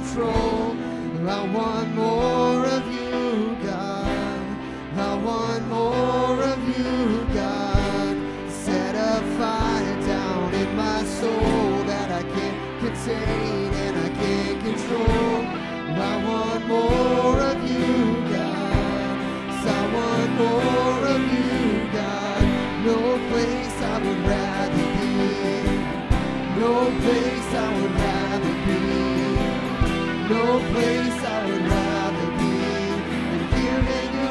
control. I want more No place I would rather be. Than here in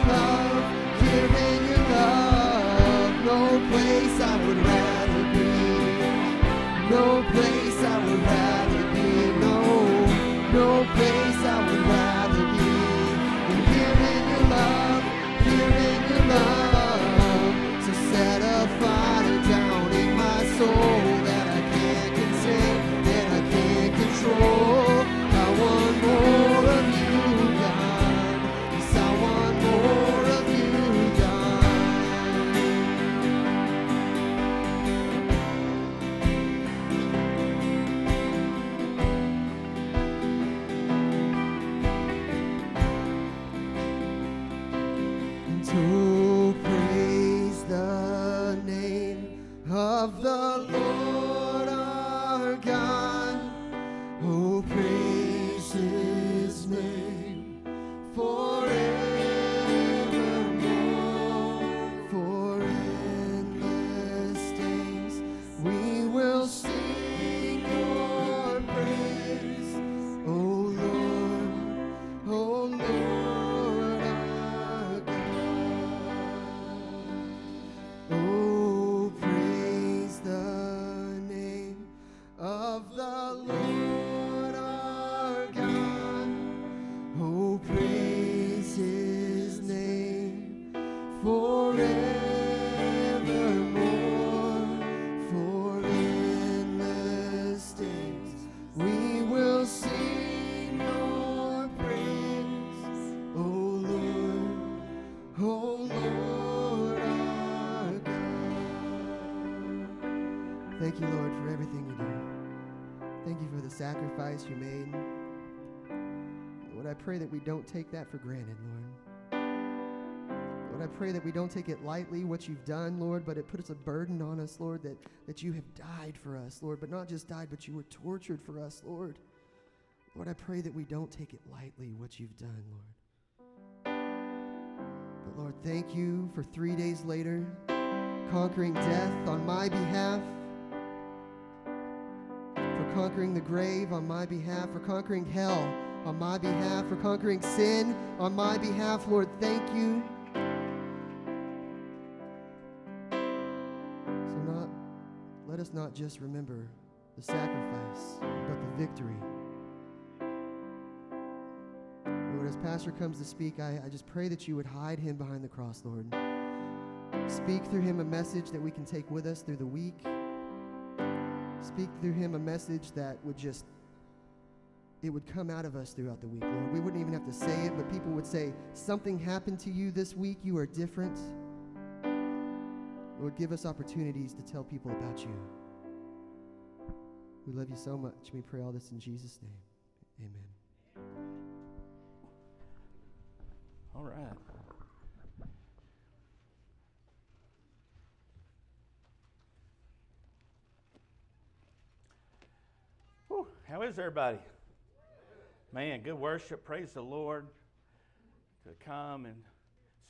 everything you do. Thank you for the sacrifice you made. Lord, I pray that we don't take that for granted, Lord. Lord, I pray that we don't take it lightly what you've done, Lord, but it puts a burden on us, Lord, that, that you have died for us, Lord, but not just died, but you were tortured for us, Lord. Lord, I pray that we don't take it lightly what you've done, Lord. But Lord, thank you for three days later conquering death on my behalf, conquering the grave on my behalf, for conquering hell on my behalf, for conquering sin on my behalf. Lord, thank you. So not let us not just remember the sacrifice, but the victory. Lord, as Pastor comes to speak, I, I just pray that you would hide him behind the cross, Lord. Speak through him a message that we can take with us through the week. Speak through him a message that would just, it would come out of us throughout the week, Lord. We wouldn't even have to say it, but people would say, Something happened to you this week. You are different. Lord, give us opportunities to tell people about you. We love you so much. We pray all this in Jesus' name. Amen. All right. Whew, how is everybody? Man, good worship. Praise the Lord. To come and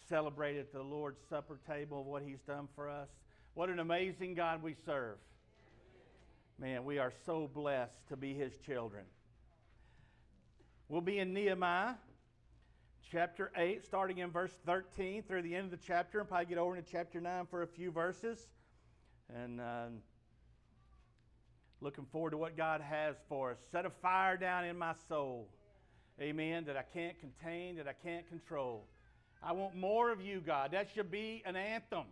celebrate at the Lord's Supper table what He's done for us. What an amazing God we serve. Man, we are so blessed to be His children. We'll be in Nehemiah chapter 8, starting in verse 13 through the end of the chapter, and probably get over into chapter 9 for a few verses. And uh, looking forward to what God has for us. Set a fire down in my soul, amen, that I can't contain, that I can't control. I want more of you, God. That should be an anthem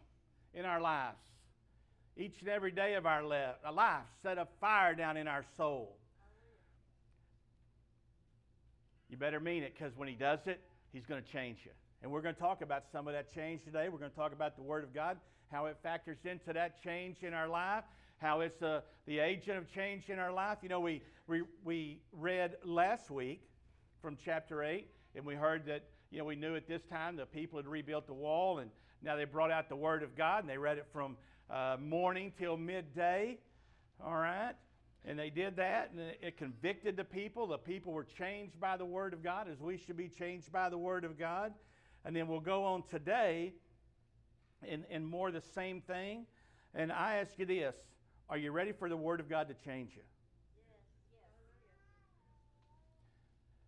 in our lives. Each and every day of our life, set a fire down in our soul. You better mean it because when He does it, He's going to change you. And we're going to talk about some of that change today. We're going to talk about the Word of God, how it factors into that change in our life, how it's uh, the agent of change in our life. You know, we, we, we read last week from chapter 8, and we heard that, you know, we knew at this time the people had rebuilt the wall, and now they brought out the Word of God, and they read it from uh, morning till midday. All right? And they did that, and it convicted the people. The people were changed by the Word of God, as we should be changed by the Word of God. And then we'll go on today in, in more the same thing. And I ask you this Are you ready for the Word of God to change you?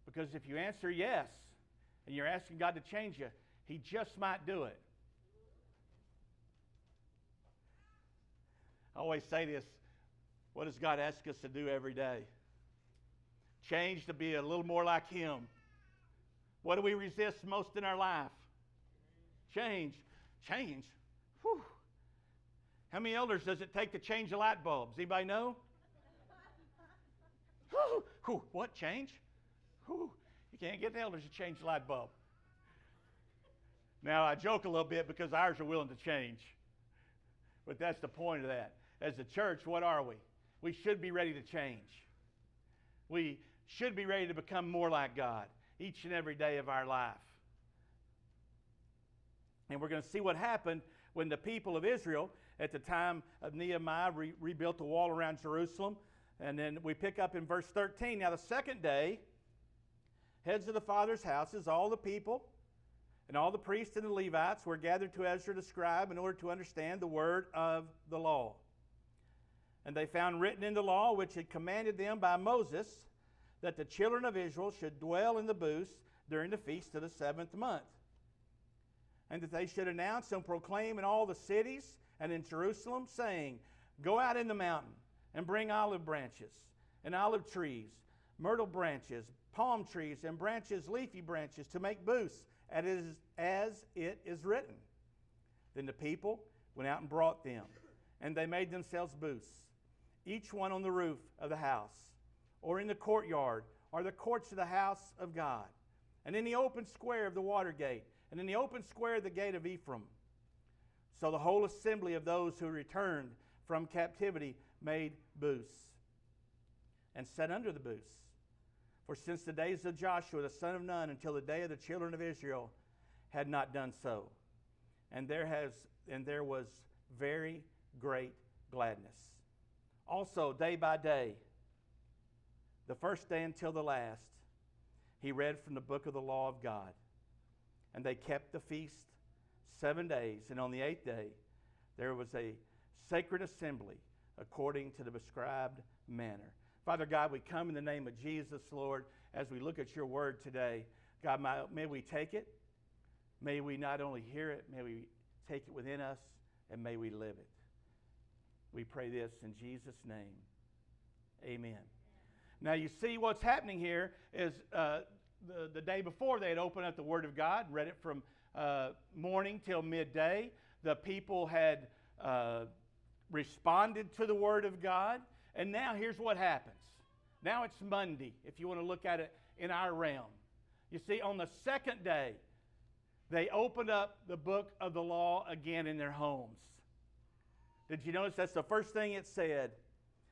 Because if you answer yes, and you're asking God to change you, He just might do it. I always say this what does God ask us to do every day? Change to be a little more like Him. What do we resist most in our life? Change. Change. Whew. How many elders does it take to change the light bulbs? Anybody know? Whew. Whew. What change? Whew. You can't get the elders to change the light bulb. Now I joke a little bit because ours are willing to change. But that's the point of that. As a church, what are we? we should be ready to change. We should be ready to become more like God each and every day of our life. And we're going to see what happened when the people of Israel, at the time of Nehemiah, re- rebuilt the wall around Jerusalem. And then we pick up in verse 13. Now, the second day, heads of the fathers' houses, all the people, and all the priests and the Levites were gathered to Ezra the scribe in order to understand the word of the law. And they found written in the law, which had commanded them by Moses, that the children of Israel should dwell in the booths during the feast of the seventh month, and that they should announce and proclaim in all the cities and in Jerusalem, saying, Go out in the mountain and bring olive branches and olive trees, myrtle branches, palm trees, and branches, leafy branches, to make booths, as it is written. Then the people went out and brought them, and they made themselves booths each one on the roof of the house, or in the courtyard, or the courts of the house of God, and in the open square of the water gate, and in the open square of the gate of Ephraim. So the whole assembly of those who returned from captivity made booths and sat under the booths. For since the days of Joshua the son of Nun until the day of the children of Israel had not done so. And there has and there was very great gladness. Also, day by day, the first day until the last, he read from the book of the law of God. And they kept the feast seven days. And on the eighth day, there was a sacred assembly according to the prescribed manner. Father God, we come in the name of Jesus, Lord, as we look at your word today. God, may we take it. May we not only hear it, may we take it within us, and may we live it. We pray this in Jesus' name. Amen. Now, you see what's happening here is uh, the, the day before they had opened up the Word of God, read it from uh, morning till midday. The people had uh, responded to the Word of God. And now here's what happens. Now it's Monday, if you want to look at it in our realm. You see, on the second day, they opened up the book of the law again in their homes. Did you notice that's the first thing it said?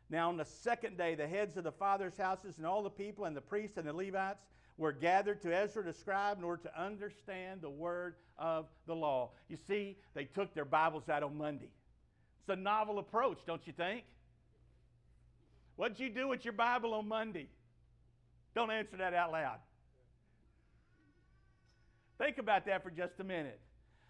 Now, on the second day, the heads of the fathers' houses and all the people and the priests and the Levites were gathered to Ezra the scribe in order to understand the word of the law. You see, they took their Bibles out on Monday. It's a novel approach, don't you think? What'd you do with your Bible on Monday? Don't answer that out loud. Think about that for just a minute.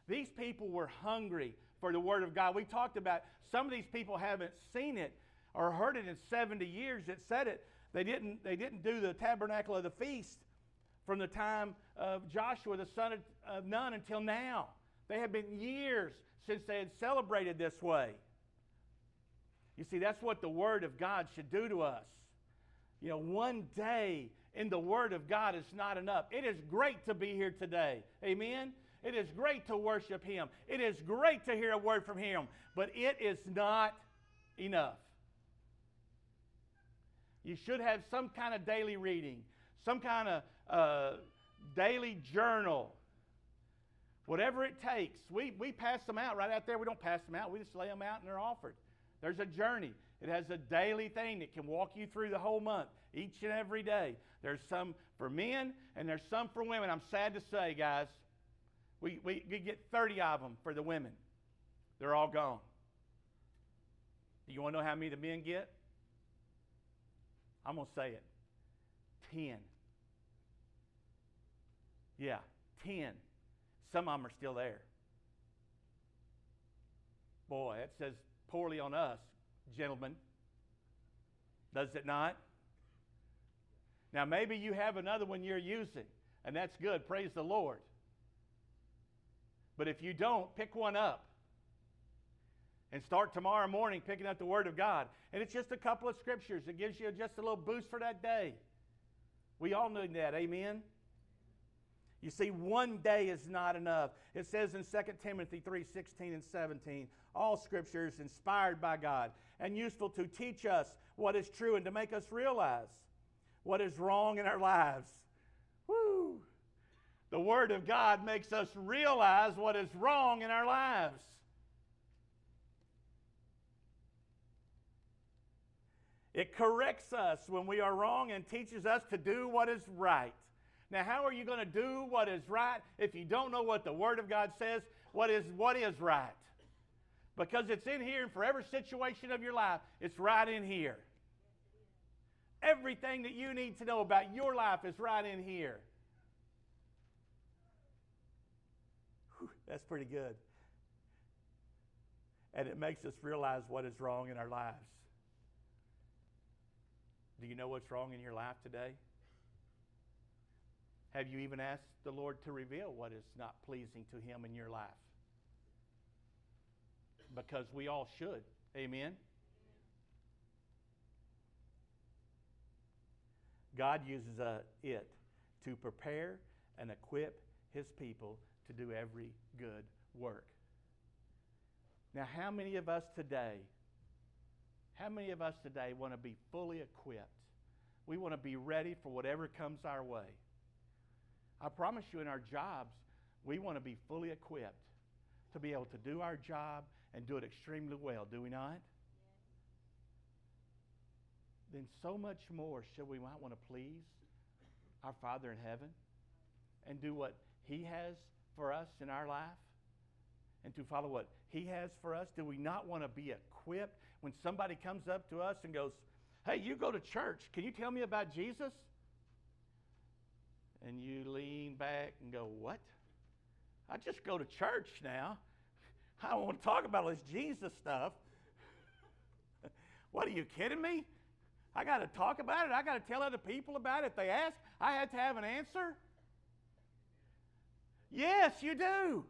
These people were hungry for the Word of God. We talked about some of these people haven't seen it or heard it in 70 years that said it. They didn't, they didn't do the tabernacle of the feast from the time of Joshua, the son of, Nun, until now. They have been years since they had celebrated this way. You see, that's what the Word of God should do to us. You know, one day in the Word of God is not enough. It is great to be here today. Amen? It is great to worship Him. It is great to hear a word from Him, but it is not enough. You should have some kind of daily reading, some kind of uh, daily journal, whatever it takes. We, we pass them out right out there. We don't pass them out, we just lay them out and they're offered. There's a journey. It has a daily thing that can walk you through the whole month, each and every day. There's some for men and there's some for women. I'm sad to say, guys, we, we, we get 30 of them for the women. They're all gone. You want to know how many the men get? I'm going to say it 10. Yeah, 10. Some of them are still there. Boy, that says poorly on us, gentlemen. Does it not? Now, maybe you have another one you're using, and that's good. Praise the Lord. But if you don't, pick one up and start tomorrow morning picking up the Word of God. And it's just a couple of scriptures. It gives you just a little boost for that day. We all need that. Amen. You see, one day is not enough. It says in 2 Timothy 3 16 and 17, all scripture is inspired by God and useful to teach us what is true and to make us realize what is wrong in our lives. Woo! The Word of God makes us realize what is wrong in our lives. It corrects us when we are wrong and teaches us to do what is right. Now, how are you going to do what is right if you don't know what the Word of God says? What is, what is right? Because it's in here, and for every situation of your life, it's right in here. Everything that you need to know about your life is right in here. Whew, that's pretty good. And it makes us realize what is wrong in our lives. Do you know what's wrong in your life today? Have you even asked the Lord to reveal what is not pleasing to Him in your life? Because we all should. Amen. God uses uh, it to prepare and equip His people to do every good work. Now, how many of us today, how many of us today want to be fully equipped? We want to be ready for whatever comes our way. I promise you, in our jobs, we want to be fully equipped to be able to do our job and do it extremely well, do we not? Then so much more should we might want to please our Father in heaven and do what He has for us in our life and to follow what He has for us? Do we not want to be equipped when somebody comes up to us and goes, Hey, you go to church. Can you tell me about Jesus? And you lean back and go, What? I just go to church now. I don't want to talk about all this Jesus stuff. what are you kidding me? I got to talk about it. I got to tell other people about it. They ask, I had to have an answer. Yes, you do.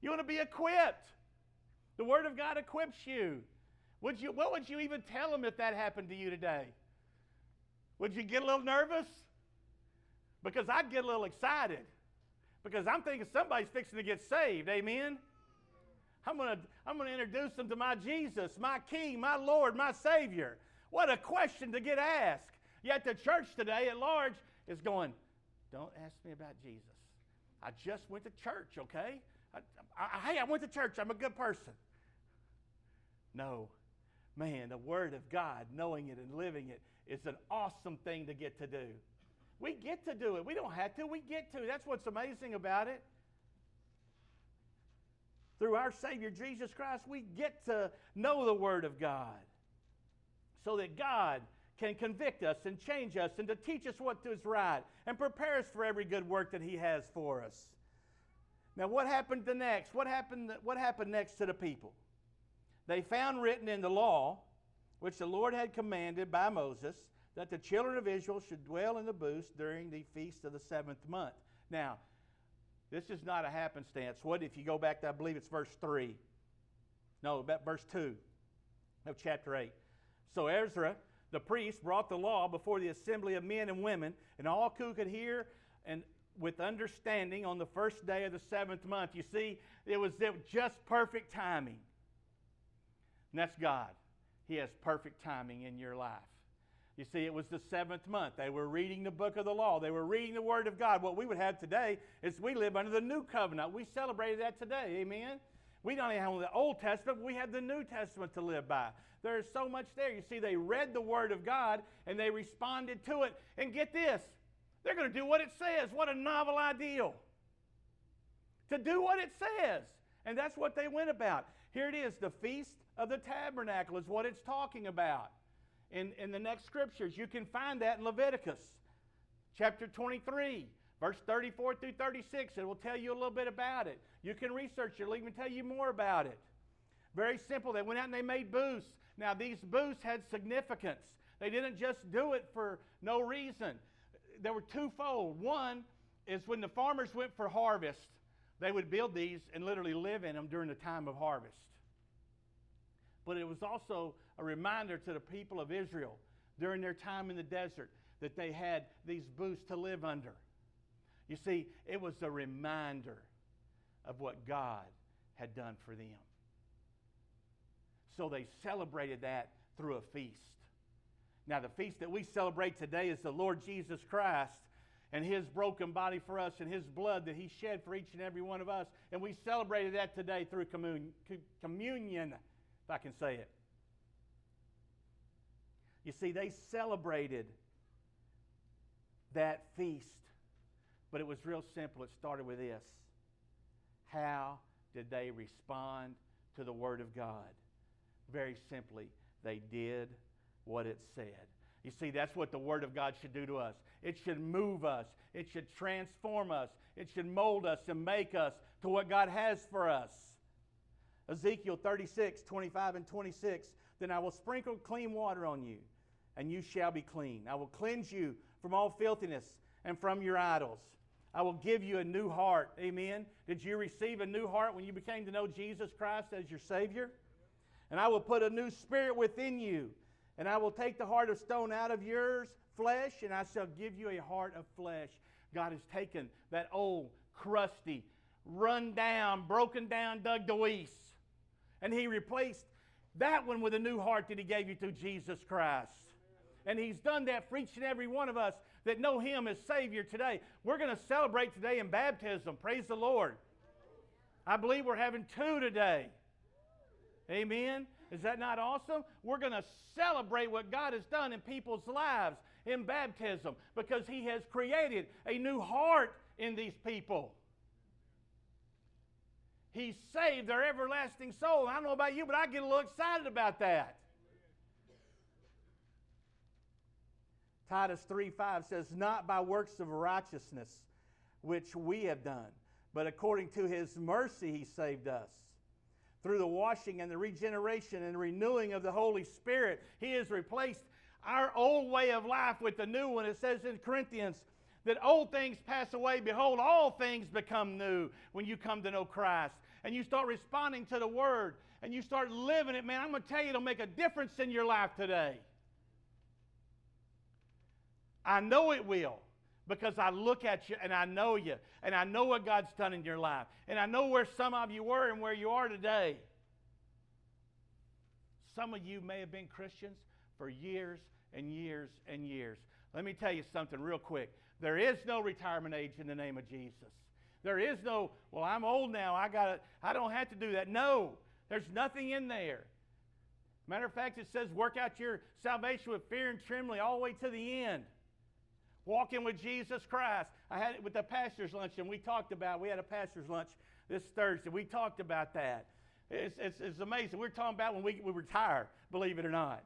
You want to be equipped. The Word of God equips you. Would you. What would you even tell them if that happened to you today? Would you get a little nervous? Because I'd get a little excited. Because I'm thinking somebody's fixing to get saved. Amen? I'm going to I'm going to introduce them to my Jesus, my King, my Lord, my Savior. What a question to get asked. Yet the church today at large is going, Don't ask me about Jesus. I just went to church, okay? I, I, hey, I went to church. I'm a good person. No. Man, the Word of God, knowing it and living it, is an awesome thing to get to do. We get to do it. We don't have to. We get to. That's what's amazing about it. Through our Savior Jesus Christ, we get to know the Word of God so that God can convict us and change us and to teach us what is right and prepare us for every good work that He has for us. Now, what happened the next? What happened, what happened next to the people? They found written in the law, which the Lord had commanded by Moses, that the children of Israel should dwell in the booths during the feast of the seventh month. Now, this is not a happenstance. What if you go back to, I believe it's verse 3. No, about verse 2 of chapter 8. So Ezra, the priest, brought the law before the assembly of men and women, and all who could hear and with understanding on the first day of the seventh month. You see, it was, it was just perfect timing. And that's God. He has perfect timing in your life. You see, it was the seventh month. They were reading the book of the law. They were reading the Word of God. What we would have today is we live under the new covenant. We celebrated that today. Amen. We don't even have the Old Testament, we have the New Testament to live by. There's so much there. You see, they read the Word of God and they responded to it. And get this they're going to do what it says. What a novel ideal. To do what it says. And that's what they went about. Here it is the Feast of the Tabernacle is what it's talking about. In, in the next scriptures, you can find that in Leviticus chapter 23, verse 34 through 36. It will tell you a little bit about it. You can research it, it'll even tell you more about it. Very simple. They went out and they made booths. Now, these booths had significance. They didn't just do it for no reason. There were twofold. One is when the farmers went for harvest, they would build these and literally live in them during the time of harvest. But it was also a reminder to the people of Israel during their time in the desert that they had these booths to live under. You see, it was a reminder of what God had done for them. So they celebrated that through a feast. Now, the feast that we celebrate today is the Lord Jesus Christ and his broken body for us and his blood that he shed for each and every one of us. And we celebrated that today through communion, if I can say it. You see, they celebrated that feast, but it was real simple. It started with this How did they respond to the Word of God? Very simply, they did what it said. You see, that's what the Word of God should do to us. It should move us, it should transform us, it should mold us and make us to what God has for us. Ezekiel 36, 25 and 26. Then I will sprinkle clean water on you, and you shall be clean. I will cleanse you from all filthiness and from your idols. I will give you a new heart. Amen. Did you receive a new heart when you became to know Jesus Christ as your Savior? And I will put a new spirit within you. And I will take the heart of stone out of yours, flesh, and I shall give you a heart of flesh. God has taken that old, crusty, run down, broken down Doug DeWeese, and He replaced that one with a new heart that He gave you through Jesus Christ. And He's done that for each and every one of us that know Him as Savior today. We're going to celebrate today in baptism. Praise the Lord. I believe we're having two today. Amen. Is that not awesome? We're going to celebrate what God has done in people's lives in baptism because He has created a new heart in these people. He saved their everlasting soul. I don't know about you, but I get a little excited about that. Titus 3 5 says, Not by works of righteousness which we have done, but according to his mercy he saved us through the washing and the regeneration and renewing of the Holy Spirit. He has replaced our old way of life with the new one. It says in Corinthians that old things pass away. Behold, all things become new when you come to know Christ. And you start responding to the Word and you start living it, man. I'm going to tell you, it'll make a difference in your life today. I know it will because I look at you and I know you and I know what God's done in your life. And I know where some of you were and where you are today. Some of you may have been Christians for years and years and years. Let me tell you something real quick. There is no retirement age in the name of Jesus. There is no, well, I'm old now. I got I don't have to do that. No. There's nothing in there. Matter of fact, it says work out your salvation with fear and trembling all the way to the end. Walking with Jesus Christ. I had it with the pastor's lunch, and we talked about, we had a pastor's lunch this Thursday. We talked about that. It's, it's, it's amazing. We're talking about when we, we retire, believe it or not.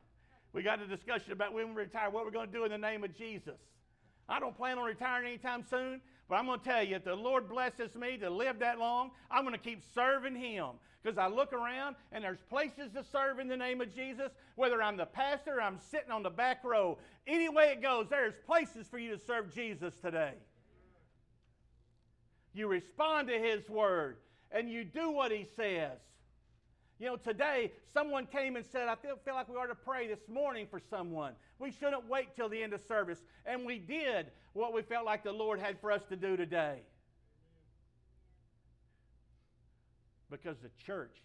We got a discussion about when we retire, what we're going to do in the name of Jesus. I don't plan on retiring anytime soon, but I'm going to tell you, if the Lord blesses me to live that long, I'm going to keep serving Him. Because I look around and there's places to serve in the name of Jesus, whether I'm the pastor or I'm sitting on the back row. Any way it goes, there's places for you to serve Jesus today. You respond to His word and you do what He says. You know, today someone came and said, I feel, feel like we ought to pray this morning for someone. We shouldn't wait till the end of service. And we did what we felt like the Lord had for us to do today. because the church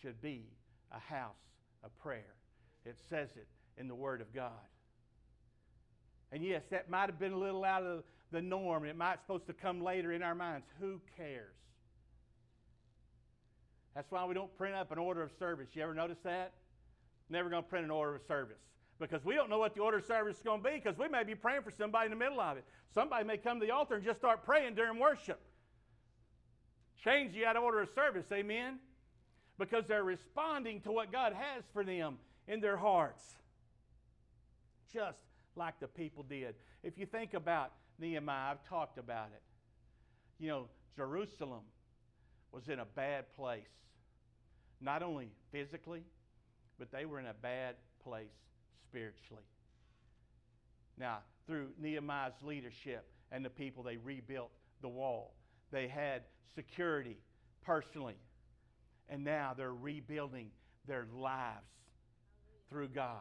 should be a house of prayer. It says it in the Word of God. And yes, that might have been a little out of the norm. It might supposed to come later in our minds. Who cares? That's why we don't print up an order of service. You ever notice that? Never going to print an order of service because we don't know what the order of service is going to be because we may be praying for somebody in the middle of it. Somebody may come to the altar and just start praying during worship. Change the order of service, amen? Because they're responding to what God has for them in their hearts. Just like the people did. If you think about Nehemiah, I've talked about it. You know, Jerusalem was in a bad place, not only physically, but they were in a bad place spiritually. Now, through Nehemiah's leadership and the people, they rebuilt the wall. They had security personally. And now they're rebuilding their lives through God.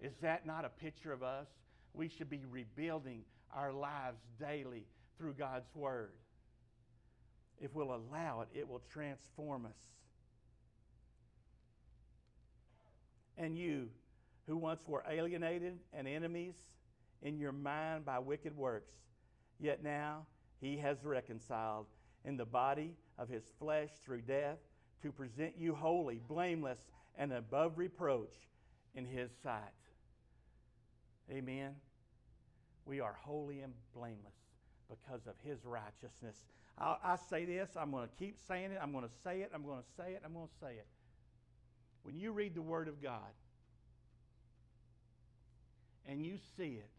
Is that not a picture of us? We should be rebuilding our lives daily through God's Word. If we'll allow it, it will transform us. And you, who once were alienated and enemies in your mind by wicked works, yet now he has reconciled in the body of his flesh through death to present you holy, blameless, and above reproach in his sight. Amen. We are holy and blameless because of his righteousness. I, I say this, I'm going to keep saying it, I'm going to say it, I'm going to say it, I'm going to say it. When you read the Word of God and you see it,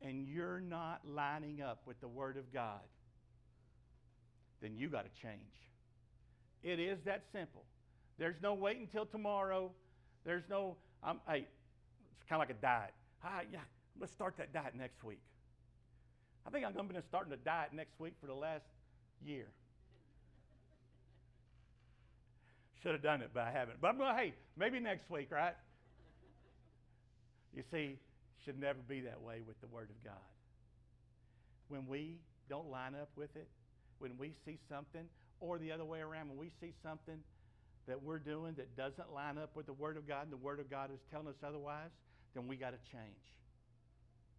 and you're not lining up with the Word of God, then you got to change. It is that simple. There's no wait until tomorrow. There's no, um, hey, it's kind of like a diet. Hi, yeah, let's start that diet next week. I think I'm going to be starting a diet next week for the last year. Should have done it, but I haven't. But I'm going hey, maybe next week, right? You see, should never be that way with the Word of God. When we don't line up with it, when we see something, or the other way around, when we see something that we're doing that doesn't line up with the Word of God and the Word of God is telling us otherwise, then we got to change.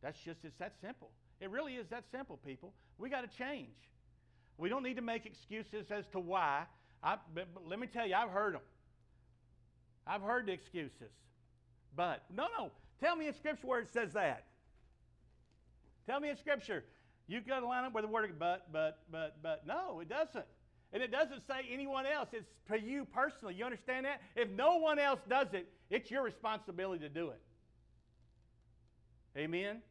That's just, it's that simple. It really is that simple, people. We got to change. We don't need to make excuses as to why. I, but, but let me tell you, I've heard them. I've heard the excuses. But, no, no. Tell me in Scripture where it says that. Tell me in Scripture You've got to line up with the word, but, but, but, but. No, it doesn't. And it doesn't say anyone else. It's to you personally. You understand that? If no one else does it, it's your responsibility to do it. Amen?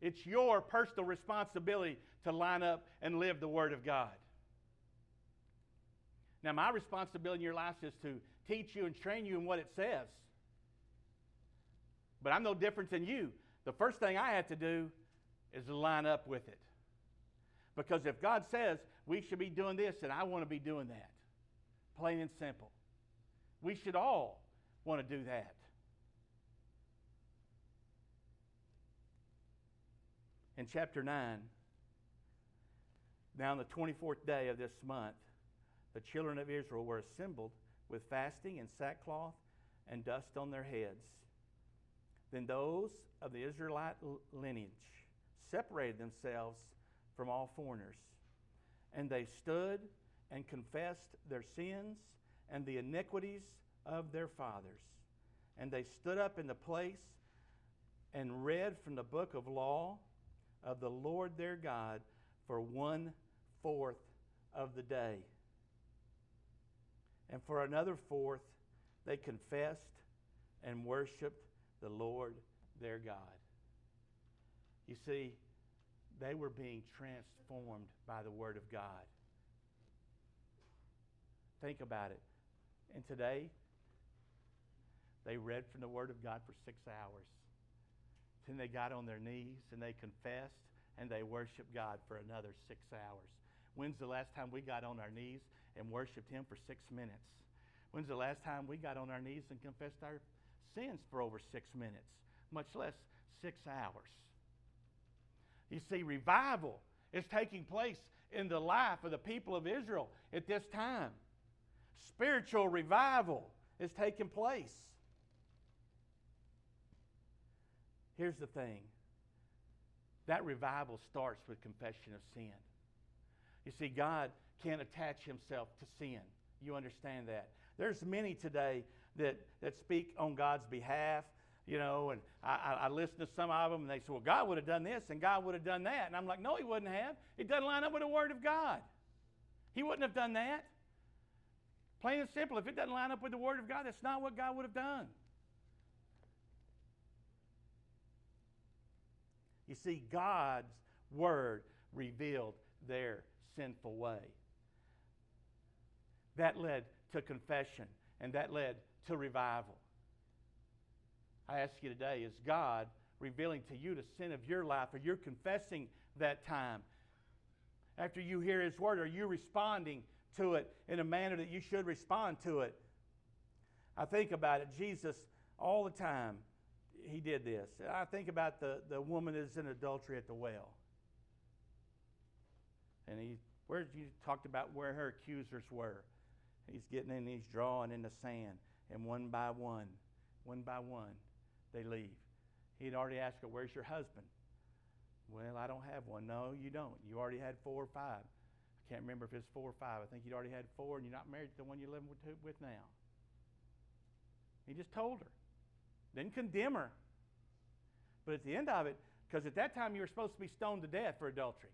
It's your personal responsibility to line up and live the Word of God. Now, my responsibility in your life is to teach you and train you in what it says. But I'm no different than you. The first thing I have to do is line up with it. Because if God says we should be doing this, and I want to be doing that. Plain and simple. We should all want to do that. In chapter 9, now on the 24th day of this month, the children of Israel were assembled with fasting and sackcloth and dust on their heads. Then those of the Israelite lineage separated themselves from all foreigners. And they stood and confessed their sins and the iniquities of their fathers. And they stood up in the place and read from the book of law of the Lord their God for one fourth of the day. And for another fourth, they confessed and worshiped the Lord their God. You see, they were being transformed by the Word of God. Think about it. And today, they read from the Word of God for six hours. Then they got on their knees and they confessed and they worshiped God for another six hours. When's the last time we got on our knees and worshiped Him for six minutes? When's the last time we got on our knees and confessed our sins for over six minutes, much less six hours? You see, revival is taking place in the life of the people of Israel at this time. Spiritual revival is taking place. Here's the thing that revival starts with confession of sin. You see, God can't attach himself to sin you understand that. There's many today that, that speak on God's behalf, you know, and I, I, listen to some of them and they say, well, God would have done this and God would have done that. And I'm like, no, he wouldn't have. It doesn't line up with the Word of God. He wouldn't have done that. Plain and simple. If it doesn't line up with the Word of God, that's not what God would have done. You see, God's Word revealed their sinful way. That led to confession, and that led to revival. I ask you today is God revealing to you the sin of your life? Are you confessing that time? After you hear His word, are you responding to it in a manner that you should respond to it? I think about it. Jesus, all the time, he did this. I think about the, the woman that's in adultery at the well. And he, where you talked about where her accusers were. He's getting in, he's drawing in the sand. And one by one, one by one, they leave. He'd already asked her, Where's your husband? Well, I don't have one. No, you don't. You already had four or five. I can't remember if it's four or five. I think you'd already had four, and you're not married to the one you're living with, with now. He just told her. Didn't condemn her. But at the end of it, because at that time you were supposed to be stoned to death for adultery.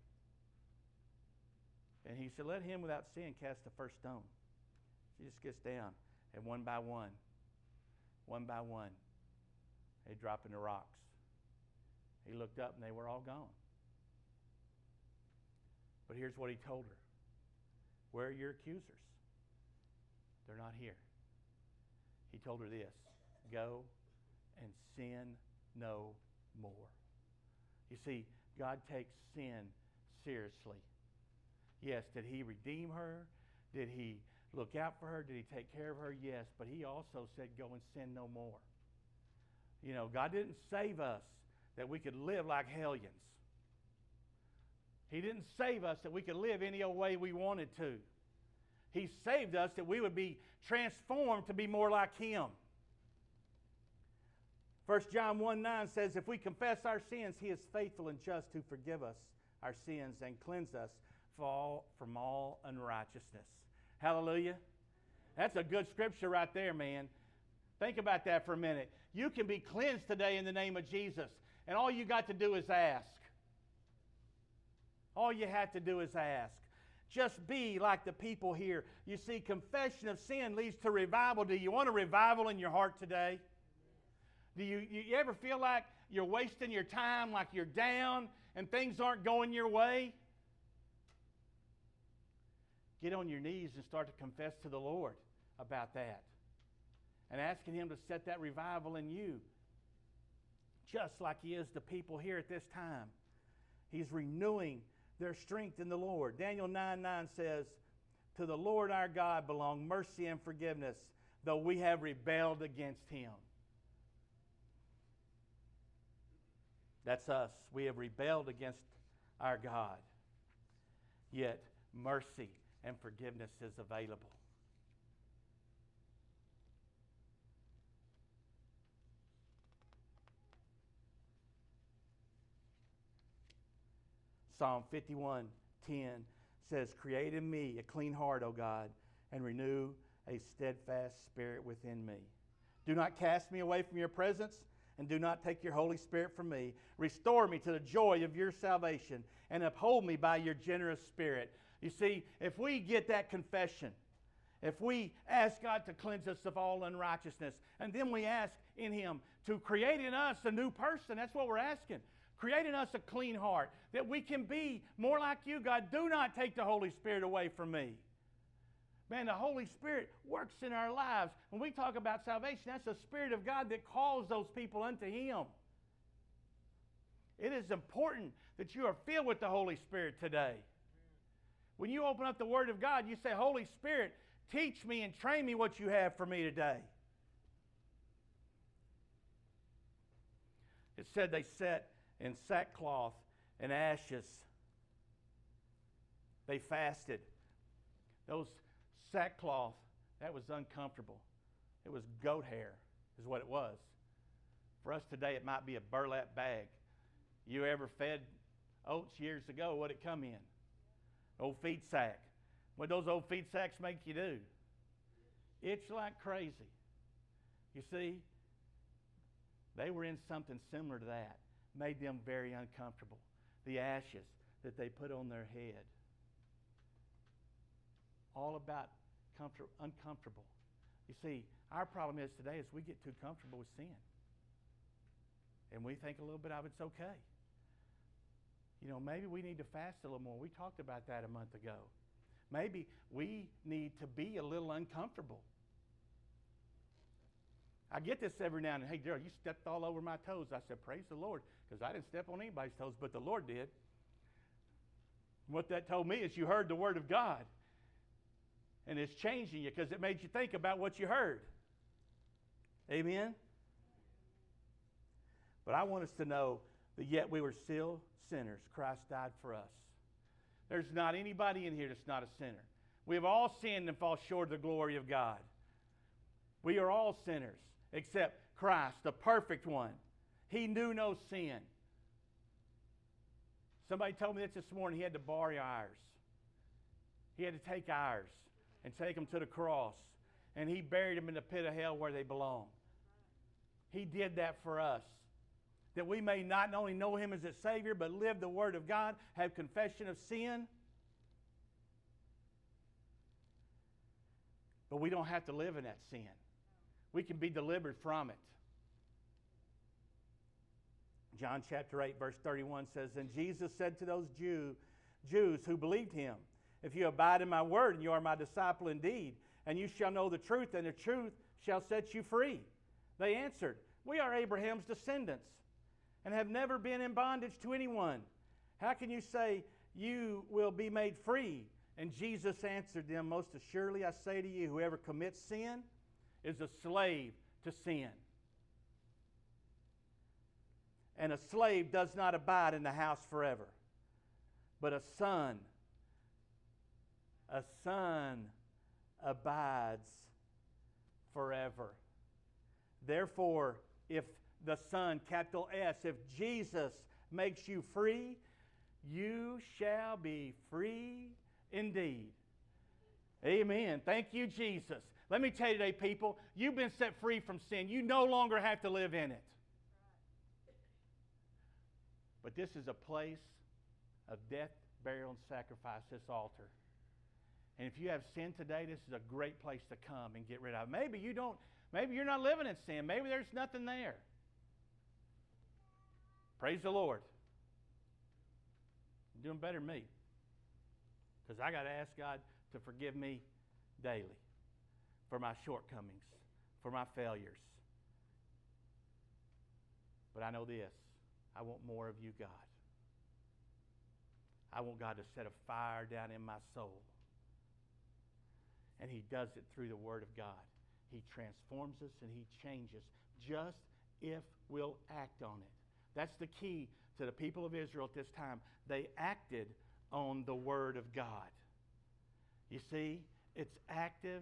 And he said, Let him without sin cast the first stone. She just gets down, and one by one, one by one, they drop in the rocks. He looked up, and they were all gone. But here's what he told her Where are your accusers? They're not here. He told her this Go and sin no more. You see, God takes sin seriously. Yes, did He redeem her? Did He look out for her? Did He take care of her? Yes, but He also said, Go and sin no more. You know, God didn't save us that we could live like hellions. He didn't save us that we could live any old way we wanted to. He saved us that we would be transformed to be more like Him. 1 John 1 9 says, If we confess our sins, He is faithful and just to forgive us our sins and cleanse us from all unrighteousness. Hallelujah. That's a good scripture right there, man. Think about that for a minute. You can be cleansed today in the name of Jesus, and all you got to do is ask. All you have to do is ask. Just be like the people here. You see, confession of sin leads to revival. Do you want a revival in your heart today? Do you, you ever feel like you're wasting your time, like you're down and things aren't going your way? Get on your knees and start to confess to the Lord about that and asking Him to set that revival in you, just like He is the people here at this time. He's renewing their strength in the Lord. Daniel 9 9 says, To the Lord our God belong mercy and forgiveness, though we have rebelled against Him. That's us. We have rebelled against our God. Yet mercy and forgiveness is available. Psalm 51 10 says, Create in me a clean heart, O God, and renew a steadfast spirit within me. Do not cast me away from your presence and do not take your Holy Spirit from me. Restore me to the joy of your salvation and uphold me by your generous spirit. You see, if we get that confession, if we ask God to cleanse us of all unrighteousness, and then we ask in Him to create in us a new person, that's what we're asking. Create in us a clean heart that we can be more like you, God. Do not take the Holy Spirit away from me. Man, the Holy Spirit works in our lives. When we talk about salvation, that's the Spirit of God that calls those people unto Him. It is important that you are filled with the Holy Spirit today. When you open up the Word of God, you say, Holy Spirit, teach me and train me what you have for me today. It said they sat in sackcloth and ashes. They fasted. Those sackcloth, that was uncomfortable. It was goat hair, is what it was. For us today, it might be a burlap bag. You ever fed oats years ago? What'd it come in? Old feed sack. What those old feed sacks make you do? itch like crazy. You see, they were in something similar to that, made them very uncomfortable. The ashes that they put on their head. All about comfort, uncomfortable. You see, our problem is today is we get too comfortable with sin. And we think a little bit of it's okay. You know, maybe we need to fast a little more. We talked about that a month ago. Maybe we need to be a little uncomfortable. I get this every now and then. Hey, Daryl, you stepped all over my toes. I said, Praise the Lord, because I didn't step on anybody's toes, but the Lord did. What that told me is you heard the Word of God. And it's changing you because it made you think about what you heard. Amen? But I want us to know that yet we were still sinners. Christ died for us. There's not anybody in here that's not a sinner. We have all sinned and fall short of the glory of God. We are all sinners except Christ, the perfect one. He knew no sin. Somebody told me this this morning. He had to borrow ours. He had to take ours and take them to the cross. And he buried them in the pit of hell where they belong. He did that for us. That we may not only know him as a Savior, but live the Word of God, have confession of sin. But we don't have to live in that sin. We can be delivered from it. John chapter 8, verse 31 says, And Jesus said to those Jew, Jews who believed him, If you abide in my word, and you are my disciple indeed, and you shall know the truth, and the truth shall set you free. They answered, We are Abraham's descendants, and have never been in bondage to anyone. How can you say you will be made free? And Jesus answered them, Most assuredly I say to you, whoever commits sin is a slave to sin. And a slave does not abide in the house forever, but a son, a son abides forever. Therefore, if the Son, capital S, if Jesus makes you free, you shall be free indeed. Amen. Thank you, Jesus. Let me tell you today, people, you've been set free from sin. You no longer have to live in it. But this is a place of death, burial, and sacrifice, this altar. And if you have sin today, this is a great place to come and get rid of. Maybe you don't, maybe you're not living in sin. Maybe there's nothing there. Praise the Lord. You're doing better than me. Because I got to ask God to forgive me daily for my shortcomings, for my failures. But I know this I want more of you, God. I want God to set a fire down in my soul. And He does it through the Word of God. He transforms us and He changes just if we'll act on it. That's the key to the people of Israel at this time. They acted on the Word of God. You see, it's active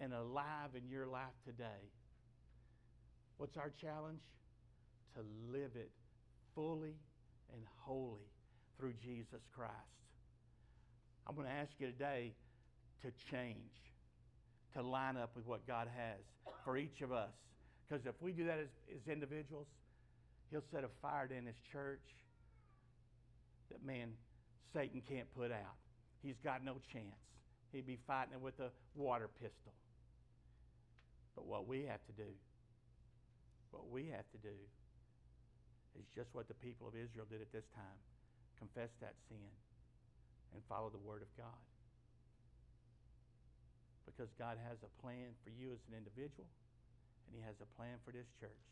and alive in your life today. What's our challenge? To live it fully and wholly through Jesus Christ. I'm going to ask you today to change, to line up with what God has for each of us. Because if we do that as, as individuals, He'll set a fire in His church that, man, Satan can't put out. He's got no chance. He'd be fighting it with a water pistol. But what we have to do, what we have to do, is just what the people of Israel did at this time confess that sin and follow the Word of God. Because God has a plan for you as an individual, and He has a plan for this church.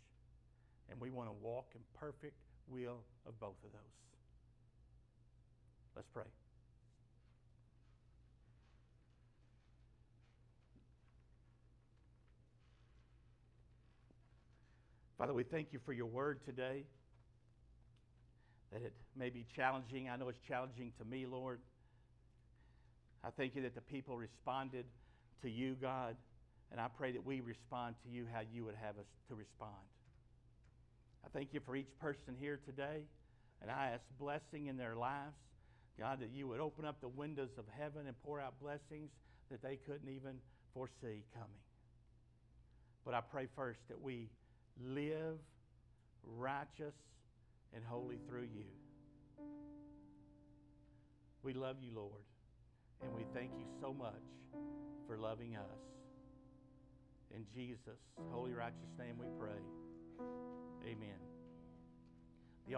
And we want to walk in perfect will of both of those. Let's pray. Father, we thank you for your word today. That it may be challenging. I know it's challenging to me, Lord. I thank you that the people responded to you, God. And I pray that we respond to you how you would have us to respond. I thank you for each person here today. And I ask blessing in their lives. God, that you would open up the windows of heaven and pour out blessings that they couldn't even foresee coming. But I pray first that we live righteous and holy through you. We love you, Lord, and we thank you so much for loving us. In Jesus' holy, righteous name we pray. Amen.